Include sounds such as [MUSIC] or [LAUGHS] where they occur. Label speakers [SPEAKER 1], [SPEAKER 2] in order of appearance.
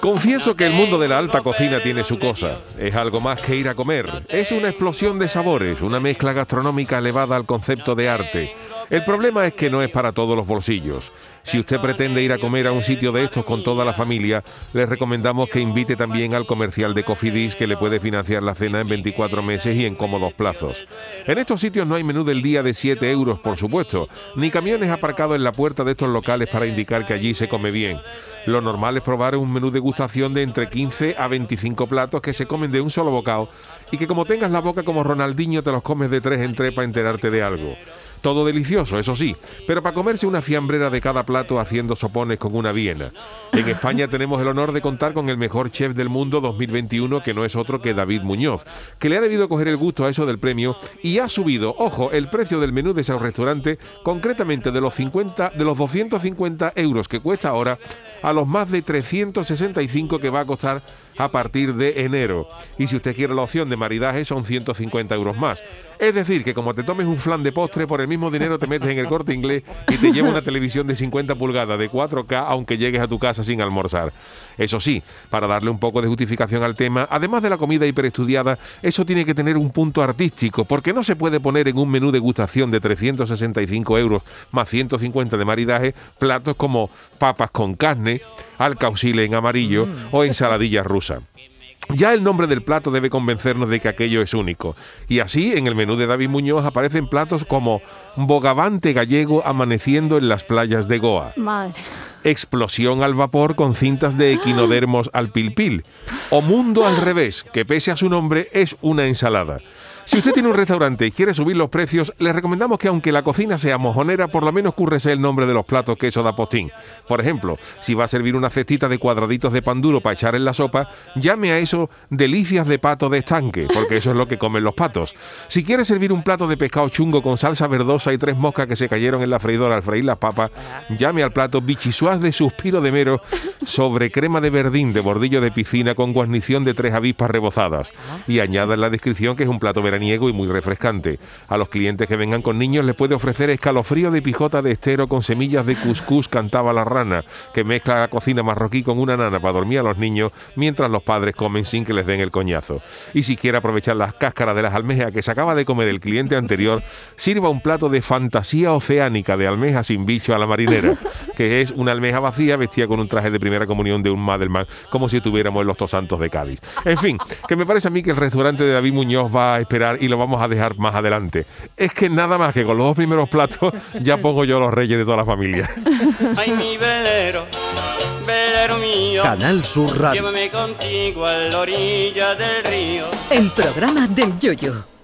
[SPEAKER 1] Confieso que el mundo de la alta cocina tiene su cosa. Es algo más que ir a comer. Es una explosión de sabores, una mezcla gastronómica elevada al concepto de arte. El problema es que no es para todos los bolsillos. Si usted pretende ir a comer a un sitio de estos con toda la familia, le recomendamos que invite también al comercial de Cofidis que le puede financiar la cena en 24 meses y en cómodos plazos. En estos sitios no hay menú del día de 7 euros, por supuesto, ni camiones aparcados en la puerta de estos locales para indicar que allí se come bien. Lo normal es probar un menú de gustación de entre 15 a 25 platos que se comen de un solo bocado y que como tengas la boca como Ronaldinho te los comes de tres en tres para enterarte de algo. Todo delicioso, eso sí, pero para comerse una fiambrera de cada plato haciendo sopones con una viena. En [LAUGHS] España tenemos el honor de contar con el mejor chef del mundo 2021, que no es otro que David Muñoz, que le ha debido coger el gusto a eso del premio y ha subido, ojo, el precio del menú de ese restaurante, concretamente de los 50, de los 250 euros que cuesta ahora, a los más de 365 que va a costar a partir de enero. Y si usted quiere la opción de maridaje son 150 euros más. Es decir, que como te tomes un flan de postre, por el mismo dinero te metes en el corte inglés y te lleva una televisión de 50 pulgadas de 4K aunque llegues a tu casa sin almorzar. Eso sí, para darle un poco de justificación al tema, además de la comida hiperestudiada, eso tiene que tener un punto artístico, porque no se puede poner en un menú de gustación de 365 euros más 150 de maridaje platos como papas con carne, alcaucile en amarillo o ensaladilla rusa. Ya el nombre del plato debe convencernos de que aquello es único. Y así, en el menú de David Muñoz aparecen platos como bogavante gallego amaneciendo en las playas de Goa.
[SPEAKER 2] Madre.
[SPEAKER 1] Explosión al vapor con cintas de equinodermos al pilpil. O mundo al revés, que pese a su nombre es una ensalada. Si usted tiene un restaurante y quiere subir los precios, le recomendamos que aunque la cocina sea mojonera, por lo menos cúrrese el nombre de los platos que eso da postín. Por ejemplo, si va a servir una cestita de cuadraditos de pan duro para echar en la sopa, llame a eso delicias de pato de estanque, porque eso es lo que comen los patos. Si quiere servir un plato de pescado chungo con salsa verdosa y tres moscas que se cayeron en la freidora al freír las papas, llame al plato bichisuaz de suspiro de mero sobre crema de verdín de bordillo de piscina con guarnición de tres avispas rebozadas. Y añada en la descripción que es un plato veraniego y muy refrescante. A los clientes que vengan con niños les puede ofrecer escalofrío de pijota de estero con semillas de cuscús cantaba la rana, que mezcla la cocina marroquí con una nana para dormir a los niños mientras los padres comen sin que les den el coñazo. Y si quiere aprovechar las cáscaras de las almejas que se acaba de comer el cliente anterior, sirva un plato de fantasía oceánica de almeja sin bicho a la marinera, que es una almeja vacía vestida con un traje de primera comunión de un Madelman, como si estuviéramos en los Tosantos de Cádiz. En fin, que me parece a mí que el restaurante de David Muñoz va a esperar y lo vamos a dejar más adelante. Es que nada más que con los dos primeros platos [LAUGHS] ya pongo yo los reyes de toda la familia. [LAUGHS]
[SPEAKER 3] Ay, mi velero, velero mío,
[SPEAKER 4] Canal Sur Radio.
[SPEAKER 3] llévame contigo a la orilla del río.
[SPEAKER 5] El programa del Yoyo.